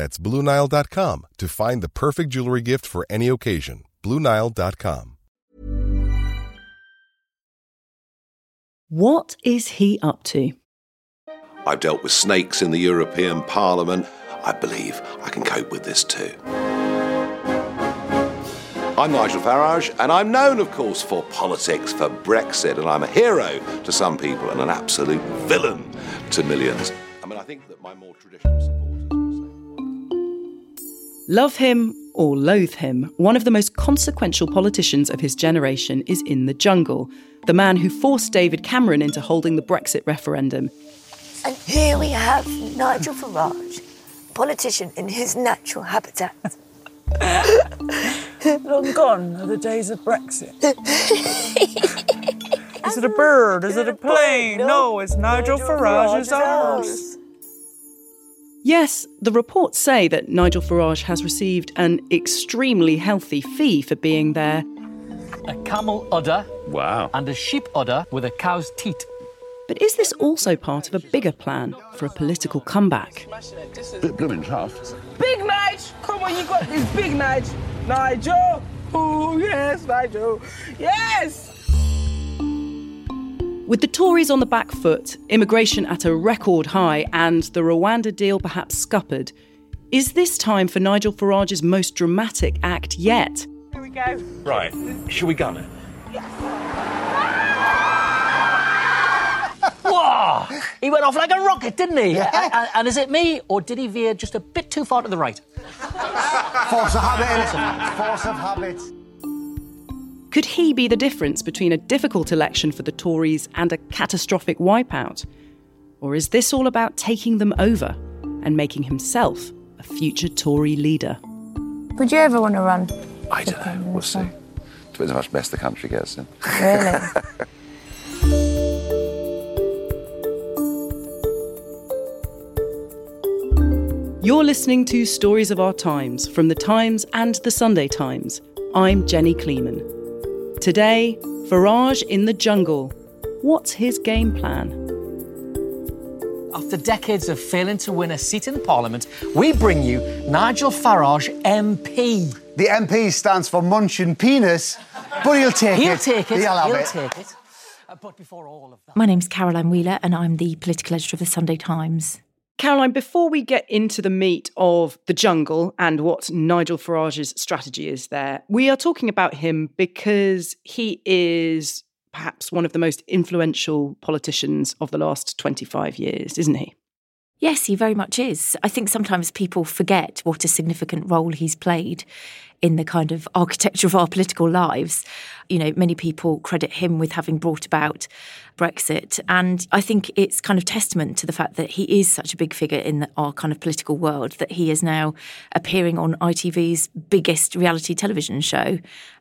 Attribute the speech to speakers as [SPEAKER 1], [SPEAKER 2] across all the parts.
[SPEAKER 1] That's BlueNile.com to find the perfect jewelry gift for any occasion. BlueNile.com.
[SPEAKER 2] What is he up to?
[SPEAKER 3] I've dealt with snakes in the European Parliament. I believe I can cope with this too. I'm Nigel Farage, and I'm known, of course, for politics, for Brexit, and I'm a hero to some people and an absolute villain to millions. I mean, I think that my more traditional supporters.
[SPEAKER 2] Love him or loathe him, one of the most consequential politicians of his generation is in the jungle, the man who forced David Cameron into holding the Brexit referendum.
[SPEAKER 4] And here we have Nigel Farage, politician in his natural habitat.
[SPEAKER 5] Long gone are the days of Brexit. is it a bird? Is it a plane? No, it's Nigel Farage's arms.
[SPEAKER 2] Yes, the reports say that Nigel Farage has received an extremely healthy fee for being there.
[SPEAKER 6] A camel udder.
[SPEAKER 7] Wow.
[SPEAKER 6] And a sheep udder with a cow's teat.
[SPEAKER 2] But is this also part of a bigger plan for a political comeback?
[SPEAKER 7] Bit blooming tough.
[SPEAKER 5] Big Nigel! Come on, you got this big Nigel! Nigel! Oh, yes, Nigel! Yes!
[SPEAKER 2] With the Tories on the back foot, immigration at a record high, and the Rwanda deal perhaps scuppered, is this time for Nigel Farage's most dramatic act yet?
[SPEAKER 5] Here we go.
[SPEAKER 7] Right, shall we gun it?
[SPEAKER 6] Whoa! He went off like a rocket, didn't he? Yeah. And, and, is it me, or did he veer just a bit too far to the right?
[SPEAKER 8] Force of habit, Force of habit.
[SPEAKER 2] Could he be the difference between a difficult election for the Tories and a catastrophic wipeout? Or is this all about taking them over and making himself a future Tory leader?
[SPEAKER 4] Would you ever want to run?
[SPEAKER 9] I don't know. We'll see. Depends how much mess the country gets in.
[SPEAKER 4] Really?
[SPEAKER 2] You're listening to Stories of Our Times from The Times and The Sunday Times. I'm Jenny Kleeman. Today, Farage in the jungle. What's his game plan?
[SPEAKER 6] After decades of failing to win a seat in Parliament, we bring you Nigel Farage MP.
[SPEAKER 8] The MP stands for Munchin Penis, but he'll take
[SPEAKER 6] he'll
[SPEAKER 8] it.
[SPEAKER 6] Take it.
[SPEAKER 8] He'll have
[SPEAKER 6] he'll
[SPEAKER 8] it.
[SPEAKER 6] take it. Uh, but before all of that.
[SPEAKER 10] My name's Caroline Wheeler, and I'm the political editor of the Sunday Times.
[SPEAKER 2] Caroline, before we get into the meat of the jungle and what Nigel Farage's strategy is there, we are talking about him because he is perhaps one of the most influential politicians of the last 25 years, isn't he?
[SPEAKER 10] Yes, he very much is. I think sometimes people forget what a significant role he's played in the kind of architecture of our political lives. You know, many people credit him with having brought about Brexit. And I think it's kind of testament to the fact that he is such a big figure in our kind of political world that he is now appearing on ITV's biggest reality television show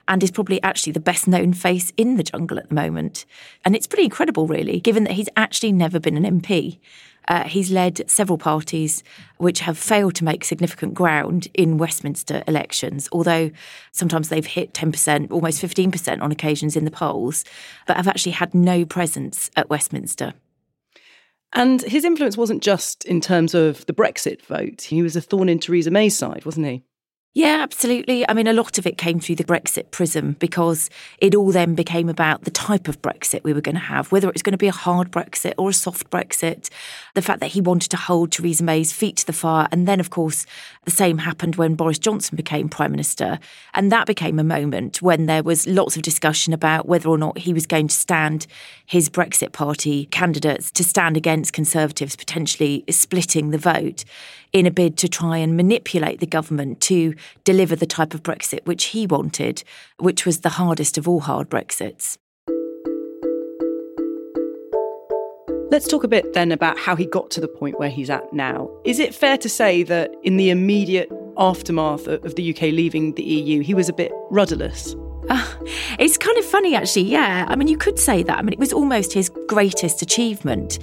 [SPEAKER 10] and is probably actually the best known face in the jungle at the moment. And it's pretty incredible, really, given that he's actually never been an MP. Uh, he's led several parties which have failed to make significant ground in Westminster elections, although sometimes they've hit 10%, almost 15% on occasions in the polls, but have actually had no presence at Westminster.
[SPEAKER 2] And his influence wasn't just in terms of the Brexit vote. He was a thorn in Theresa May's side, wasn't he?
[SPEAKER 10] Yeah, absolutely. I mean, a lot of it came through the Brexit prism because it all then became about the type of Brexit we were going to have, whether it was going to be a hard Brexit or a soft Brexit. The fact that he wanted to hold Theresa May's feet to the fire. And then, of course, the same happened when Boris Johnson became Prime Minister. And that became a moment when there was lots of discussion about whether or not he was going to stand his Brexit Party candidates to stand against Conservatives, potentially splitting the vote in a bid to try and manipulate the government to deliver the type of Brexit which he wanted, which was the hardest of all hard Brexits.
[SPEAKER 2] Let's talk a bit then about how he got to the point where he's at now. Is it fair to say that in the immediate aftermath of the UK leaving the EU, he was a bit rudderless?
[SPEAKER 10] Uh, it's kind of funny, actually. Yeah. I mean, you could say that. I mean, it was almost his greatest achievement.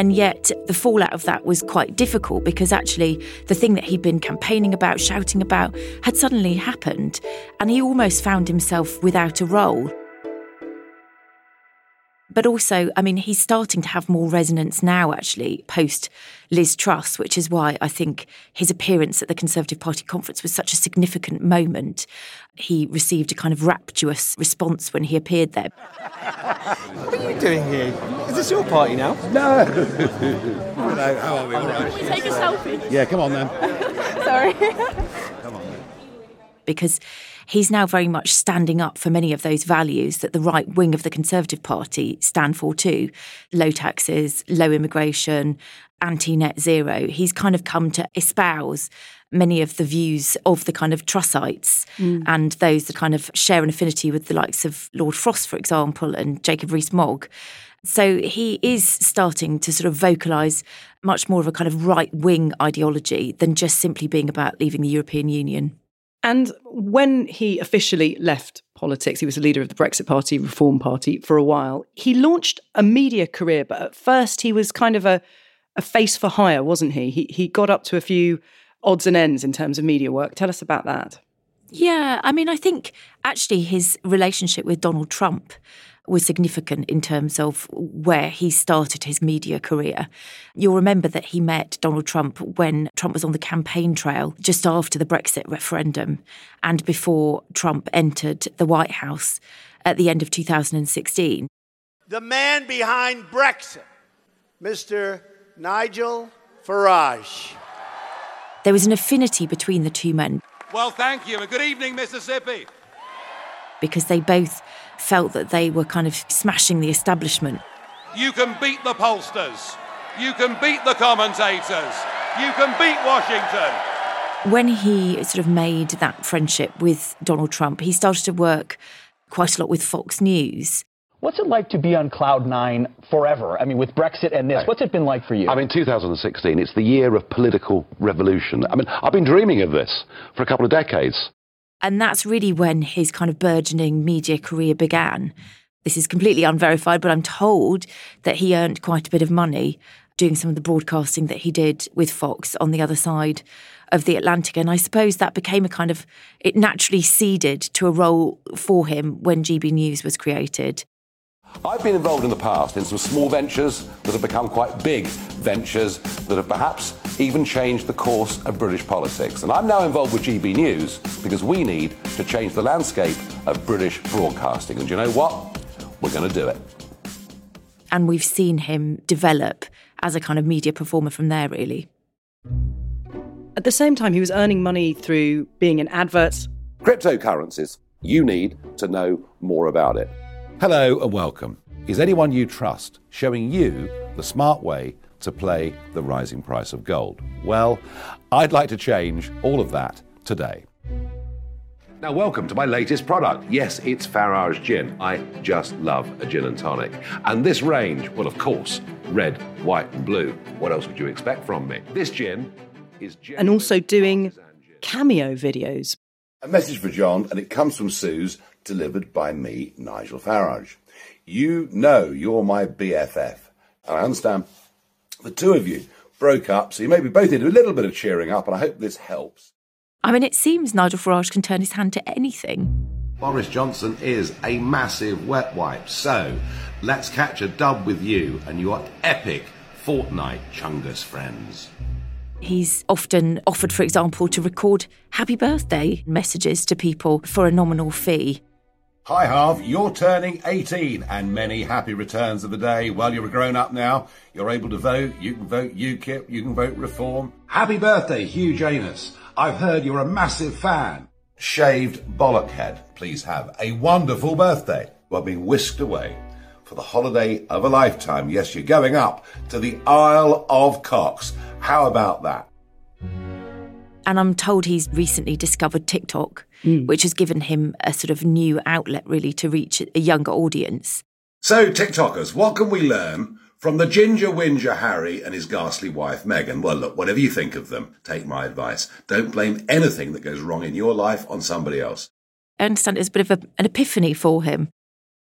[SPEAKER 10] And yet, the fallout of that was quite difficult because actually, the thing that he'd been campaigning about, shouting about, had suddenly happened. And he almost found himself without a role. But also, I mean, he's starting to have more resonance now, actually, post Liz Truss, which is why I think his appearance at the Conservative Party conference was such a significant moment. He received a kind of rapturous response when he appeared there.
[SPEAKER 11] what are you doing here? Is this your party now?
[SPEAKER 12] No. Hello, how are we? All right.
[SPEAKER 13] Can we take a selfie?
[SPEAKER 12] Yeah, come on then.
[SPEAKER 13] Sorry.
[SPEAKER 12] Come on.
[SPEAKER 10] Because he's now very much standing up for many of those values that the right wing of the Conservative Party stand for too low taxes, low immigration, anti net zero. He's kind of come to espouse many of the views of the kind of Trussites mm. and those that kind of share an affinity with the likes of Lord Frost, for example, and Jacob Rees Mogg. So he is starting to sort of vocalise much more of a kind of right wing ideology than just simply being about leaving the European Union.
[SPEAKER 2] And when he officially left politics, he was the leader of the Brexit Party, Reform Party, for a while. He launched a media career, but at first he was kind of a, a face for hire, wasn't he? He he got up to a few odds and ends in terms of media work. Tell us about that.
[SPEAKER 10] Yeah, I mean, I think actually his relationship with Donald Trump was significant in terms of where he started his media career. You'll remember that he met Donald Trump when Trump was on the campaign trail just after the Brexit referendum and before Trump entered the White House at the end of 2016.
[SPEAKER 14] The man behind Brexit, Mr. Nigel Farage.
[SPEAKER 10] There was an affinity between the two men.
[SPEAKER 15] Well, thank you, and good evening, Mississippi.
[SPEAKER 10] Because they both felt that they were kind of smashing the establishment.
[SPEAKER 15] You can beat the pollsters. You can beat the commentators. You can beat Washington.
[SPEAKER 10] When he sort of made that friendship with Donald Trump, he started to work quite a lot with Fox News.
[SPEAKER 16] What's it like to be on cloud nine forever? I mean, with Brexit and this, right. what's it been like for you?
[SPEAKER 9] I mean, 2016, it's the year of political revolution. I mean, I've been dreaming of this for a couple of decades.
[SPEAKER 10] And that's really when his kind of burgeoning media career began. This is completely unverified, but I'm told that he earned quite a bit of money doing some of the broadcasting that he did with Fox on the other side of the Atlantic. And I suppose that became a kind of, it naturally seeded to a role for him when GB News was created.
[SPEAKER 3] I've been involved in the past in some small ventures that have become quite big ventures that have perhaps even changed the course of British politics. And I'm now involved with GB News because we need to change the landscape of British broadcasting. And you know what? We're going to do it.
[SPEAKER 10] And we've seen him develop as a kind of media performer from there, really.
[SPEAKER 2] At the same time, he was earning money through being in adverts.
[SPEAKER 3] Cryptocurrencies. You need to know more about it. Hello and welcome. Is anyone you trust showing you the smart way to play the rising price of gold? Well, I'd like to change all of that today. Now, welcome to my latest product. Yes, it's Farage Gin. I just love a gin and tonic. And this range, well, of course, red, white, and blue. What else would you expect from me? This gin is.
[SPEAKER 2] Gin And also doing cameo videos.
[SPEAKER 3] A message for John, and it comes from Suze delivered by me, Nigel Farage. You know you're my BFF. And I understand the two of you broke up, so you maybe both need a little bit of cheering up, and I hope this helps.
[SPEAKER 10] I mean, it seems Nigel Farage can turn his hand to anything.
[SPEAKER 3] Boris Johnson is a massive wet wipe, so let's catch a dub with you and your epic Fortnite Chungus friends.
[SPEAKER 10] He's often offered, for example, to record happy birthday messages to people for a nominal fee.
[SPEAKER 3] Hi, Harv, you're turning 18 and many happy returns of the day. Well, you're a grown up now. You're able to vote. You can vote UKIP. You can vote Reform.
[SPEAKER 17] Happy birthday, Hugh Janus. I've heard you're a massive fan.
[SPEAKER 3] Shaved bollockhead, please have a wonderful birthday. Well, being whisked away for the holiday of a lifetime. Yes, you're going up to the Isle of Cox. How about that?
[SPEAKER 10] And I'm told he's recently discovered TikTok,
[SPEAKER 2] Hmm.
[SPEAKER 10] which has given him a sort of new outlet really to reach a younger audience.
[SPEAKER 3] So, TikTokers, what can we learn from the ginger whinger Harry and his ghastly wife Meghan? Well, look, whatever you think of them, take my advice. Don't blame anything that goes wrong in your life on somebody else.
[SPEAKER 10] I understand it's a bit of a, an epiphany for him.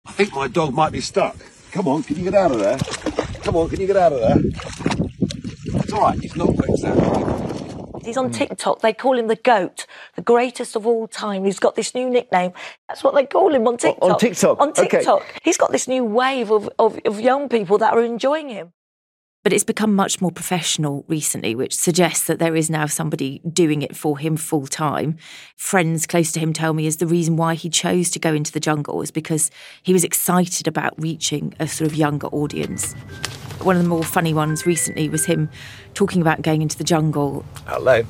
[SPEAKER 17] I think my dog might be stuck. Come on, can you get out of there? Come on, can you get out of there? It's all right, he's not wet exactly.
[SPEAKER 4] He's on hmm. TikTok. They call him the GOAT, the greatest of all time. He's got this new nickname. That's what they call him on TikTok.
[SPEAKER 11] On TikTok,
[SPEAKER 4] On
[SPEAKER 11] okay.
[SPEAKER 4] TikTok. He's got this new wave of, of, of young people that are enjoying him.
[SPEAKER 10] But it's become much more professional recently, which suggests that there is now somebody doing it for him full time. Friends close to him tell me is the reason why he chose to go into the jungle is because he was excited about reaching a sort of younger audience. One of the more funny ones recently was him talking about going into the jungle
[SPEAKER 3] Hello.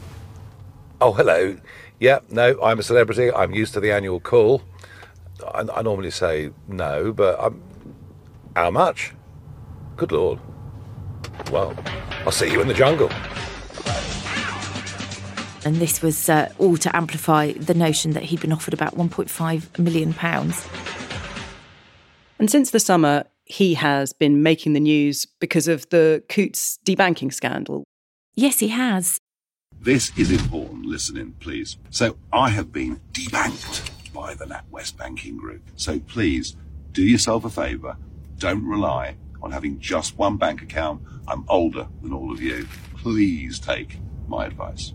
[SPEAKER 3] Oh, hello. Yeah, no, I'm a celebrity. I'm used to the annual call. I, I normally say no, but I'm. How much? Good lord. Well, I'll see you in the jungle.
[SPEAKER 10] And this was uh, all to amplify the notion that he'd been offered about 1.5 million pounds.
[SPEAKER 2] And since the summer, he has been making the news because of the Coutts debanking scandal.
[SPEAKER 10] Yes, he has.
[SPEAKER 17] This is important. Listen in, please. So I have been debanked by the NatWest Banking Group. So please do yourself a favour. Don't rely on having just one bank account. I'm older than all of you. Please take my advice.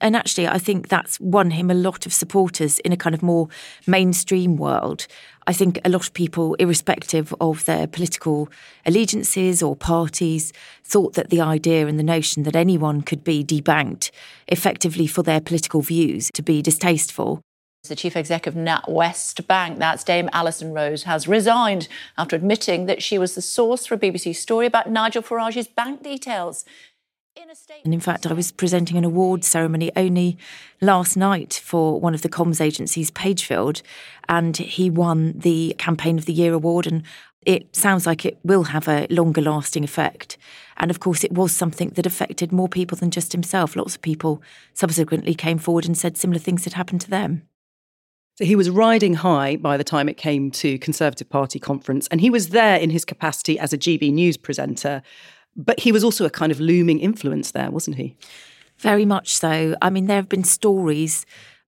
[SPEAKER 10] And actually, I think that's won him a lot of supporters in a kind of more mainstream world. I think a lot of people, irrespective of their political allegiances or parties, thought that the idea and the notion that anyone could be debanked effectively for their political views to be distasteful.
[SPEAKER 18] The chief exec of NatWest Bank, that's Dame Alison Rose, has resigned after admitting that she was the source for a BBC story about Nigel Farage's bank details.
[SPEAKER 10] And in fact, I was presenting an award ceremony only last night for one of the comms agencies, Pagefield, and he won the Campaign of the Year award. And it sounds like it will have a longer lasting effect. And of course, it was something that affected more people than just himself. Lots of people subsequently came forward and said similar things had happened to them.
[SPEAKER 2] So he was riding high by the time it came to Conservative Party conference, and he was there in his capacity as a GB News presenter. But he was also a kind of looming influence there, wasn't he?
[SPEAKER 10] Very much so. I mean, there have been stories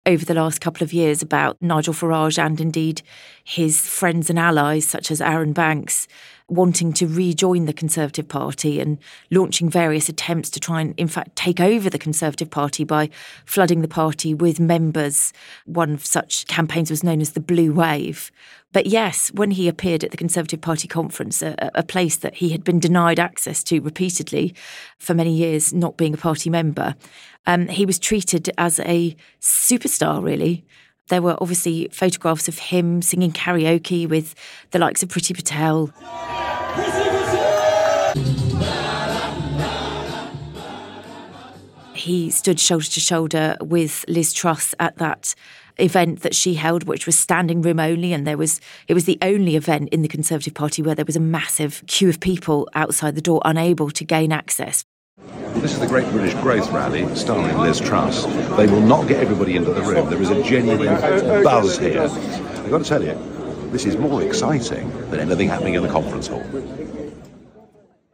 [SPEAKER 10] over the last couple of years about Nigel Farage and indeed his friends and allies, such as Arron Banks, wanting to rejoin the Conservative Party and launching various attempts to try and, in fact, take over the Conservative Party by flooding the party with members. One of such campaigns was known as the Blue Wave. But yes, when he appeared at the Conservative Party conference, a, a place that he had been denied access to repeatedly for many years, not being a party member, um, he was treated as a superstar, really. There were obviously photographs of him singing karaoke with the likes of Priti Patel. He stood shoulder to shoulder with Liz Truss at that event that she held, which was standing room only, and there was it was the only event in the Conservative Party where there was a massive queue of people outside the door, unable to gain access.
[SPEAKER 17] This is the Great British Growth Rally starring Liz Truss. They will not get everybody into the room. There is a genuine buzz here. I've got to tell you, this is more exciting than anything happening in the conference hall.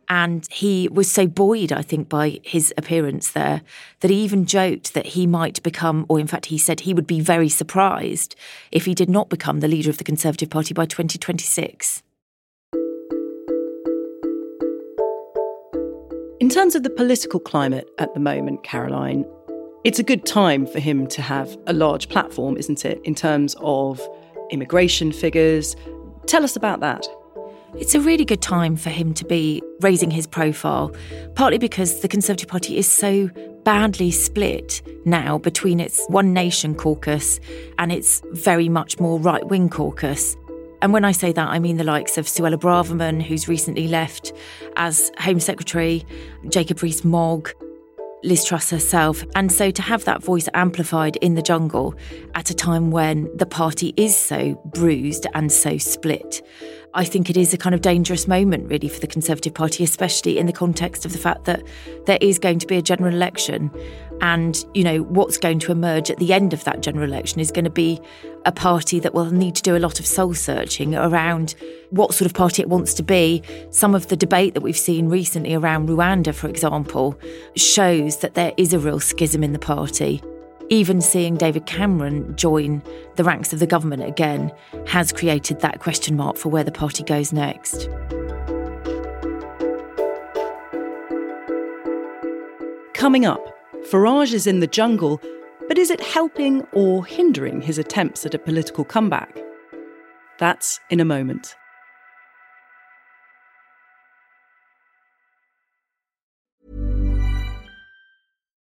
[SPEAKER 10] And he was so buoyed, I think, by his appearance there that he even joked that he might become, or in fact, he said he would be very surprised if he did not become the leader of the Conservative Party by 2026.
[SPEAKER 2] In terms of the political climate at the moment, Caroline, it's a good time for him to have a large platform, isn't it, in terms of immigration figures? Tell us about that.
[SPEAKER 10] It's a really good time for him to be raising his profile, partly because the Conservative Party is so badly split now between its One Nation caucus and its very much more right wing caucus. And when I say that, I mean the likes of Suella Braverman, who's recently left as Home Secretary, Jacob Rees Mogg, Liz Truss herself. And so to have that voice amplified in the jungle at a time when the party is so bruised and so split, I think it is a kind of dangerous moment, really, for the Conservative Party, especially in the context of the fact that there is going to be a general election. And, you know, what's going to emerge at the end of that general election is going to be a party that will need to do a lot of soul searching around what sort of party it wants to be. Some of the debate that we've seen recently around Rwanda, for example, shows that there is a real schism in the party even seeing David Cameron join the ranks of the government again has created that question mark for where the party goes next.
[SPEAKER 2] Coming up, Farage is in the jungle, but is it helping or hindering his attempts at a political comeback? That's in a moment.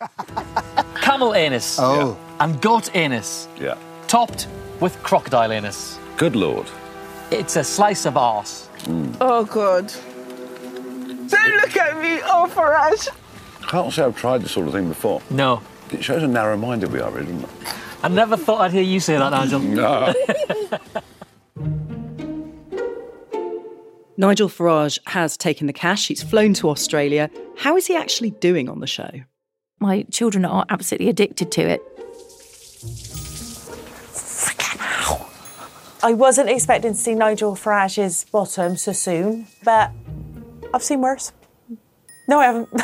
[SPEAKER 6] Camel anus.
[SPEAKER 17] Oh.
[SPEAKER 6] And goat anus.
[SPEAKER 17] Yeah.
[SPEAKER 6] Topped with crocodile anus.
[SPEAKER 17] Good lord.
[SPEAKER 6] It's a slice of arse. Mm.
[SPEAKER 5] Oh, God. Don't look at me, oh, Farage.
[SPEAKER 17] Can't say I've tried this sort of thing before.
[SPEAKER 6] No.
[SPEAKER 17] It shows how narrow-minded we are, really, doesn't it?
[SPEAKER 6] I never thought I'd hear you say that, Nigel.
[SPEAKER 17] No.
[SPEAKER 2] Nigel Farage has taken the cash. He's flown to Australia. How is he actually doing on the show?
[SPEAKER 10] My children are absolutely addicted to it.
[SPEAKER 4] I wasn't expecting to see Nigel Farage's bottom so soon, but I've seen worse. No, I haven't.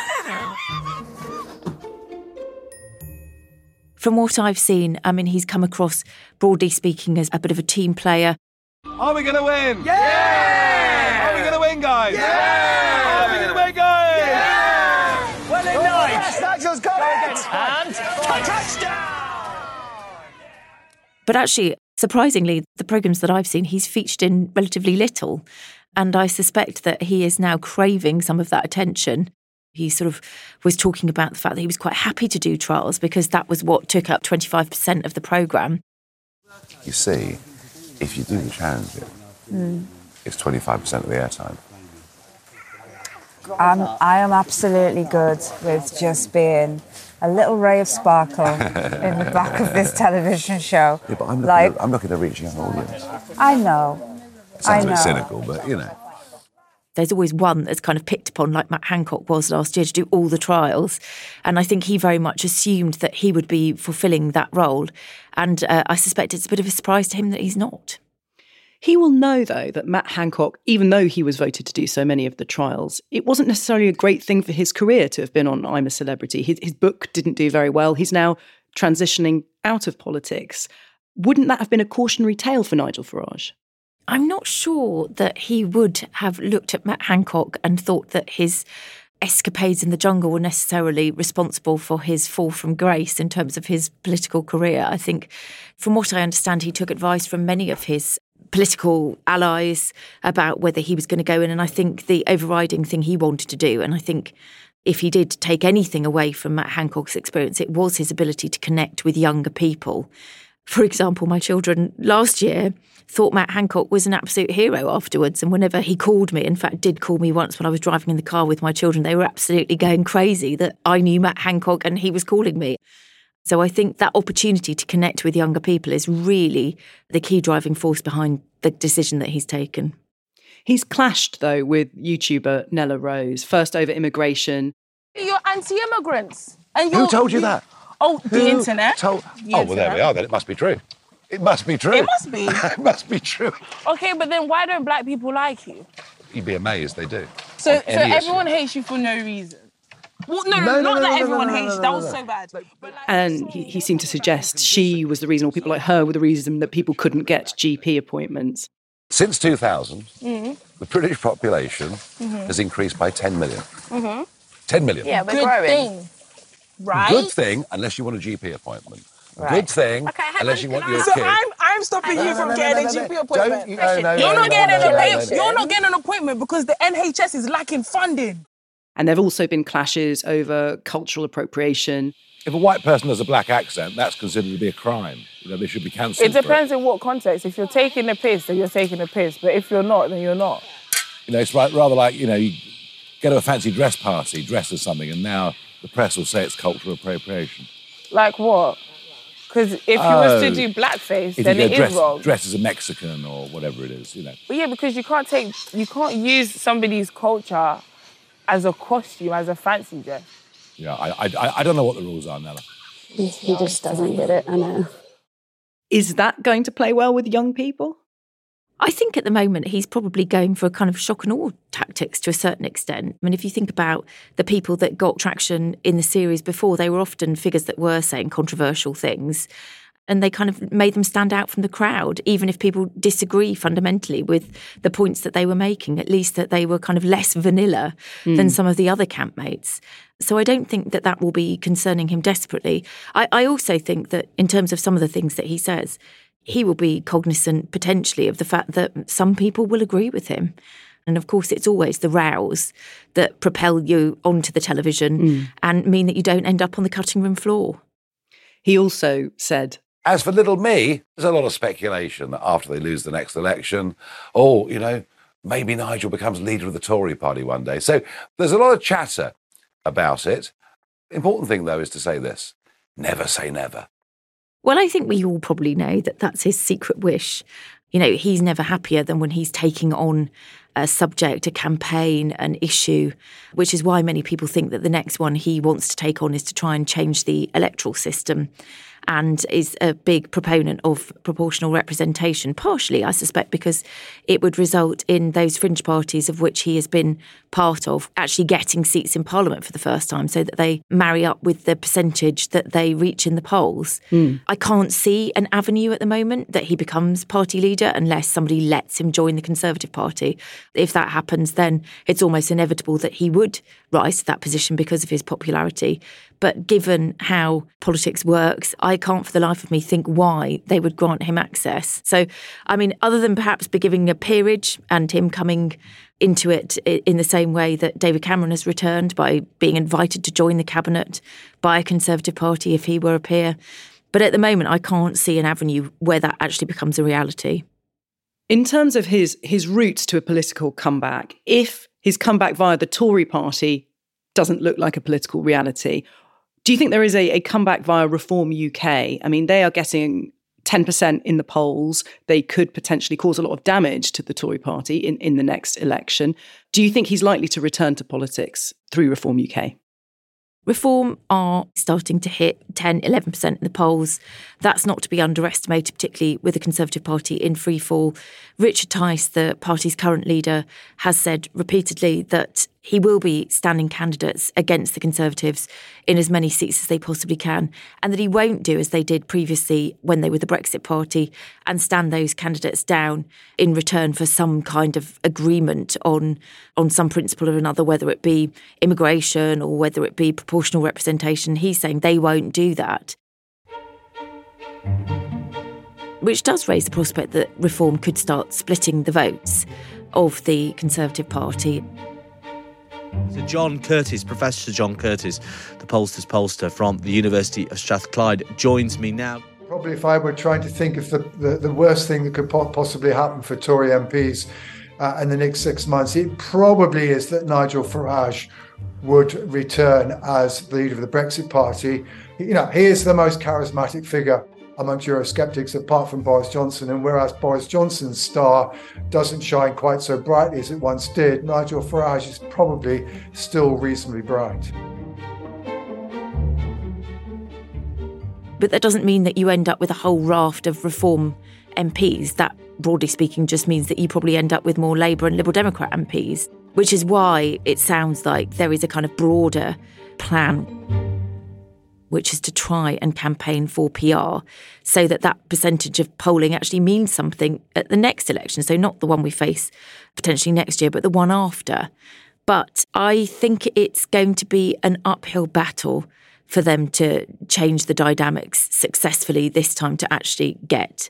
[SPEAKER 10] From what I've seen, I mean, he's come across, broadly speaking, as a bit of a team player.
[SPEAKER 15] Are we going to win? Yeah! Are we going to win, guys? Yeah! Are
[SPEAKER 10] But actually, surprisingly, the programmes that I've seen, he's featured in relatively little. And I suspect that he is now craving some of that attention. He sort of was talking about the fact that he was quite happy to do trials because that was what took up 25% of the programme.
[SPEAKER 17] You see, if you do the challenge, hmm. it's 25% of the airtime.
[SPEAKER 19] I'm, I am absolutely good with just being a little ray of sparkle in the back of this television show.
[SPEAKER 17] Yeah, but I'm looking,
[SPEAKER 19] like,
[SPEAKER 17] at, I'm looking to reach a young audience.
[SPEAKER 19] I know.
[SPEAKER 17] It
[SPEAKER 19] I
[SPEAKER 17] sounds a bit cynical, but you know.
[SPEAKER 10] There's always one that's kind of picked upon, like Matt Hancock was last year, to do all the trials. And I think he very much assumed that he would be fulfilling that role. And uh, I suspect it's a bit of a surprise to him that he's not.
[SPEAKER 2] He will know, though, that Matt Hancock, even though he was voted to do so many of the trials, it wasn't necessarily a great thing for his career to have been on I'm a Celebrity. His, his book didn't do very well. He's now transitioning out of politics. Wouldn't that have been a cautionary tale for Nigel Farage?
[SPEAKER 10] I'm not sure that he would have looked at Matt Hancock and thought that his escapades in the jungle were necessarily responsible for his fall from grace in terms of his political career. I think, from what I understand, he took advice from many of his political allies about whether he was going to go in. And I think the overriding thing he wanted to do, and I think if he did take anything away from Matt Hancock's experience, it was his ability to connect with younger people. For example, my children last year thought Matt Hancock was an absolute hero afterwards. And whenever he called me, in fact, did call me once when I was driving in the car with my children, they were absolutely going crazy that I knew Matt Hancock and he was calling me. So I think that opportunity to connect with younger people is really the key driving force behind the decision that he's taken.
[SPEAKER 2] He's clashed, though, with YouTuber Nella Rose, first over immigration.
[SPEAKER 5] You're anti-immigrants. And
[SPEAKER 17] Who
[SPEAKER 5] you're,
[SPEAKER 17] told you that?
[SPEAKER 5] Oh, the
[SPEAKER 17] Who
[SPEAKER 5] internet.
[SPEAKER 17] told-
[SPEAKER 5] The
[SPEAKER 17] Oh, well, there we are, then. It must be true.
[SPEAKER 3] It must be true.
[SPEAKER 5] It must be.
[SPEAKER 3] it must be true.
[SPEAKER 5] Okay, but then why don't black people like you?
[SPEAKER 3] You'd be amazed they do.
[SPEAKER 5] So, so
[SPEAKER 3] any issue.
[SPEAKER 5] everyone hates you for no reason. Well, no,
[SPEAKER 3] No,
[SPEAKER 5] no,
[SPEAKER 3] no,
[SPEAKER 5] not
[SPEAKER 3] no,
[SPEAKER 5] that
[SPEAKER 3] no, no,
[SPEAKER 5] everyone
[SPEAKER 3] no, no,
[SPEAKER 5] hates
[SPEAKER 3] no,
[SPEAKER 5] you.
[SPEAKER 3] no,
[SPEAKER 5] That was
[SPEAKER 3] no.
[SPEAKER 5] so bad.
[SPEAKER 2] And he, he seemed to suggest she was the reason, or people like her were the reason that people couldn't get GP appointments.
[SPEAKER 3] Since 2000,
[SPEAKER 5] Mm-hmm.
[SPEAKER 3] the British population
[SPEAKER 5] Mhm.
[SPEAKER 3] has increased by 10 million.
[SPEAKER 5] Mm-hmm.
[SPEAKER 3] 10 million.
[SPEAKER 5] Yeah, we're Good growing. thing. Right?
[SPEAKER 3] Good thing, unless you want a GP appointment.
[SPEAKER 5] Right.
[SPEAKER 3] Good thing,
[SPEAKER 5] Okay, hang
[SPEAKER 3] unless
[SPEAKER 5] on,
[SPEAKER 3] you want your
[SPEAKER 5] So
[SPEAKER 3] kid.
[SPEAKER 5] I'm, I'm stopping
[SPEAKER 3] No,
[SPEAKER 5] you
[SPEAKER 3] no,
[SPEAKER 5] from
[SPEAKER 3] no, no,
[SPEAKER 5] getting
[SPEAKER 3] no,
[SPEAKER 5] a GP appointment.
[SPEAKER 3] Don't- no, no,
[SPEAKER 5] You're
[SPEAKER 3] no,
[SPEAKER 5] not
[SPEAKER 3] no,
[SPEAKER 5] getting
[SPEAKER 3] no,
[SPEAKER 5] an
[SPEAKER 3] no, no,
[SPEAKER 5] appointment.
[SPEAKER 3] no.
[SPEAKER 5] You're not getting an appointment because the NHS is lacking funding.
[SPEAKER 2] And there have also been clashes over cultural appropriation.
[SPEAKER 3] If a white person has a black accent, that's considered to be a crime. You know, they should be cancelled.
[SPEAKER 5] It depends in what context. If you're taking the piss, then you're taking the piss. But if you're not, then you're not.
[SPEAKER 3] You know, it's right, rather like, you know, you go to a fancy dress party, dress as something, and now the press will say it's cultural appropriation.
[SPEAKER 5] Like what? Because if you was to
[SPEAKER 3] Oh.
[SPEAKER 5] do blackface, then
[SPEAKER 3] you
[SPEAKER 5] it
[SPEAKER 3] go
[SPEAKER 5] is wrong.
[SPEAKER 3] dress as a Mexican or whatever it is, you know.
[SPEAKER 5] But yeah, because you can't take, you can't use somebody's culture as a costume, as a fancy dress.
[SPEAKER 3] Yeah, I, I, I don't know what the rules are, Nella.
[SPEAKER 13] He, he just doesn't get it, I know.
[SPEAKER 2] Is that going to play well with young people?
[SPEAKER 10] I think at the moment he's probably going for a kind of shock and awe tactics to a certain extent. I mean, if you think about the people that got traction in the series before, they were often figures that were saying controversial things. And they kind of made them stand out from the crowd, even if people disagree fundamentally with the points that they were making, at least that they were kind of less vanilla than
[SPEAKER 2] Mm.
[SPEAKER 10] some of the other campmates. So I don't think that that will be concerning him desperately. I, I also think that in terms of some of the things that he says, he will be cognizant potentially of the fact that some people will agree with him. And of course, it's always the rows that propel you onto the television
[SPEAKER 2] Mm.
[SPEAKER 10] and mean that you don't end up on the cutting room floor.
[SPEAKER 2] He also said,
[SPEAKER 3] As for little me, there's a lot of speculation that after they lose the next election, oh, you know, maybe Nigel becomes leader of the Tory party one day. So there's a lot of chatter about it. Important thing, though, is to say this never say never.
[SPEAKER 10] Well, I think we all probably know that that's his secret wish. You know, he's never happier than when he's taking on a subject, a campaign, an issue, which is why many people think that the next one he wants to take on is to try and change the electoral system and is a big proponent of proportional representation, partially, I suspect, because it would result in those fringe parties of which he has been part of actually getting seats in Parliament for the first time so that they marry up with the percentage that they reach in the polls.
[SPEAKER 2] Mm.
[SPEAKER 10] I can't see an avenue at the moment that he becomes party leader unless somebody lets him join the Conservative Party. If that happens, then it's almost inevitable that he would rise to that position because of his popularity. But given how politics works, I can't for the life of me think why they would grant him access. So, I mean, other than perhaps be giving a peerage and him coming into it in the same way that David Cameron has returned by being invited to join the cabinet by a Conservative Party if he were a peer. But at the moment, I can't see an avenue where that actually becomes a reality.
[SPEAKER 2] In terms of his his route to a political comeback, if his comeback via the Tory party doesn't look like a political reality, do you think there is a, a comeback via Reform UK? I mean, they are getting 10% in the polls. They could potentially cause a lot of damage to the Tory party in, in the next election. Do you think he's likely to return to politics through Reform UK?
[SPEAKER 10] Reform are starting to hit 10, 11% in the polls. That's not to be underestimated, particularly with the Conservative Party in free fall. Richard Tice, the party's current leader, has said repeatedly that he will be standing candidates against the Conservatives in as many seats as they possibly can, and that he won't do as they did previously when they were the Brexit Party and stand those candidates down in return for some kind of agreement on on some principle or another, whether it be immigration or whether it be proportional representation. He's saying they won't do that. Which does raise the prospect that reform could start splitting the votes of the Conservative Party.
[SPEAKER 20] So John Curtice, Professor John Curtice, the pollster's pollster from the University of Strathclyde, joins me now.
[SPEAKER 21] Probably, if I were trying to think of the, the, the worst thing that could po- possibly happen for Tory MPs uh, in the next six months, it probably is that Nigel Farage would return as the leader of the Brexit Party. You know, he is the most charismatic figure amongst Eurosceptics apart from Boris Johnson. And whereas Boris Johnson's star doesn't shine quite so brightly as it once did, Nigel Farage is probably still reasonably bright.
[SPEAKER 10] But that doesn't mean that you end up with a whole raft of reform MPs. That, broadly speaking, just means that you probably end up with more Labour and Liberal Democrat MPs, which is why it sounds like there is a kind of broader plan which is to try and campaign for PR so that that percentage of polling actually means something at the next election. So, not the one we face potentially next year, but the one after. But I think it's going to be an uphill battle for them to change the dynamics successfully this time to actually get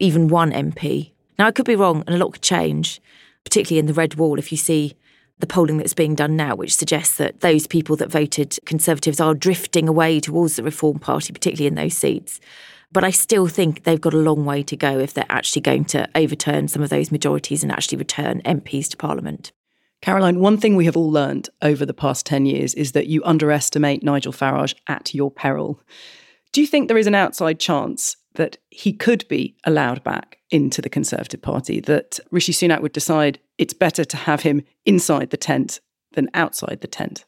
[SPEAKER 10] even one MP. Now, I could be wrong and a lot could change, particularly in the Red Wall if you see the polling that's being done now, which suggests that those people that voted Conservatives are drifting away towards the Reform Party, particularly in those seats. But I still think they've got a long way to go if they're actually going to overturn some of those majorities and actually return MPs to Parliament.
[SPEAKER 2] Caroline, one thing we have all learned over the past 10 years is that you underestimate Nigel Farage at your peril. Do you think there is an outside chance that he could be allowed back into the Conservative Party, that Rishi Sunak would decide it's better to have him inside the tent than outside the tent?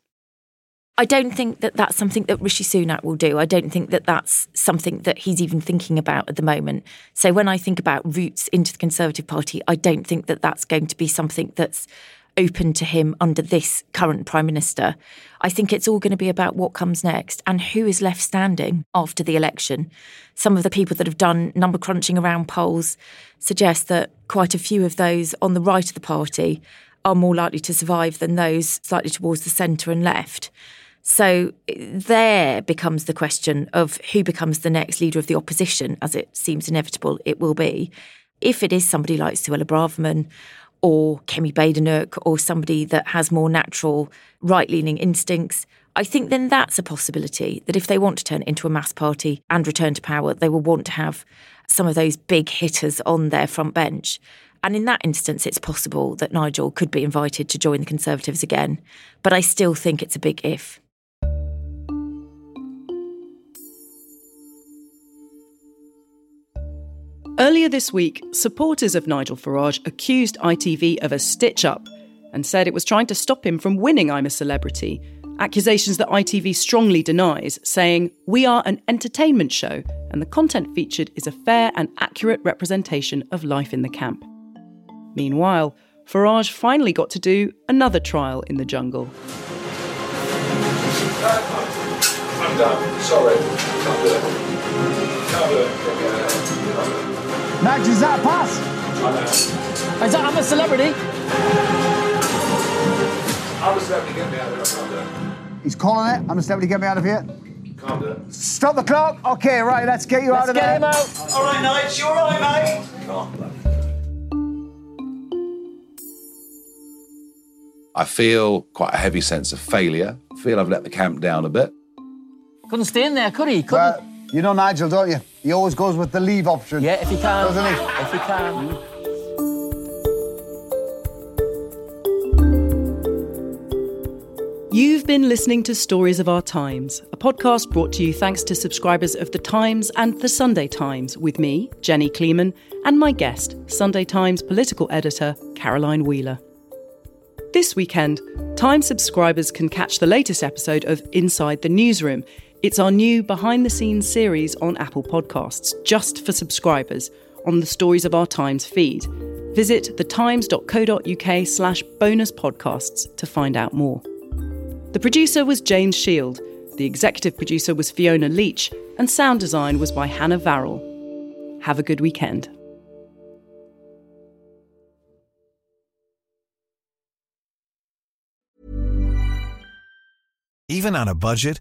[SPEAKER 10] I don't think that that's something that Rishi Sunak will do. I don't think that that's something that he's even thinking about at the moment. So when I think about routes into the Conservative Party, I don't think that that's going to be something that's open to him under this current Prime Minister. I think it's all going to be about what comes next and who is left standing after the election. Some of the people that have done number crunching around polls suggest that quite a few of those on the right of the party are more likely to survive than those slightly towards the centre and left. So there becomes the question of who becomes the next leader of the opposition, as it seems inevitable it will be. If it is somebody like Suella Braverman or Kemi Badenoch or somebody that has more natural right leaning instincts, I think then that's a possibility that if they want to turn into a mass party and return to power, they will want to have some of those big hitters on their front bench. And in that instance, it's possible that Nigel could be invited to join the Conservatives again. But I still think it's a big if.
[SPEAKER 2] Earlier this week, supporters of Nigel Farage accused ITV of a stitch up and said it was trying to stop him from winning I'm a Celebrity. Accusations that ITV strongly denies, saying, We are an entertainment show, and the content featured is a fair and accurate representation of life in the camp. Meanwhile, Farage finally got to do another trial in the jungle.
[SPEAKER 17] I'm done. Sorry. Can't do it. Can't do it.
[SPEAKER 8] Max, is that a pass?
[SPEAKER 17] I know.
[SPEAKER 6] Is that I'm a celebrity?
[SPEAKER 17] I'm a celebrity. Get me out of here. I can't do.
[SPEAKER 8] He's calling it. I'm a celebrity. Get me out of here.
[SPEAKER 17] Can't do it.
[SPEAKER 8] Stop the clock. Okay, right. Let's get you
[SPEAKER 6] Let's
[SPEAKER 8] out of
[SPEAKER 6] get
[SPEAKER 8] there.
[SPEAKER 6] Get him out.
[SPEAKER 5] All right, Nige, you all right, mate?
[SPEAKER 3] I feel quite a heavy sense of failure. I feel I've let the camp down a bit.
[SPEAKER 6] Couldn't stay in there, could he? Couldn't.
[SPEAKER 8] Well, you know Nigel, don't you? He always goes with the leave option.
[SPEAKER 6] yeah, if he can.
[SPEAKER 8] Doesn't he?
[SPEAKER 6] If he can.
[SPEAKER 2] You've been listening to Stories of Our Times, a podcast brought to you thanks to subscribers of The Times and The Sunday Times, with me, Jenny Kleeman, and my guest, Sunday Times political editor Caroline Wheeler. This weekend, Times subscribers can catch the latest episode of Inside the Newsroom. It's our new behind the scenes series on Apple Podcasts, just for subscribers, on the Stories of Our Times feed. Visit thetimes.co.uk slash bonus podcasts to find out more. The producer was James Shield, the executive producer was Fiona Leach, and sound design was by Hannah Varrell. Have a good weekend.
[SPEAKER 22] Even on a budget,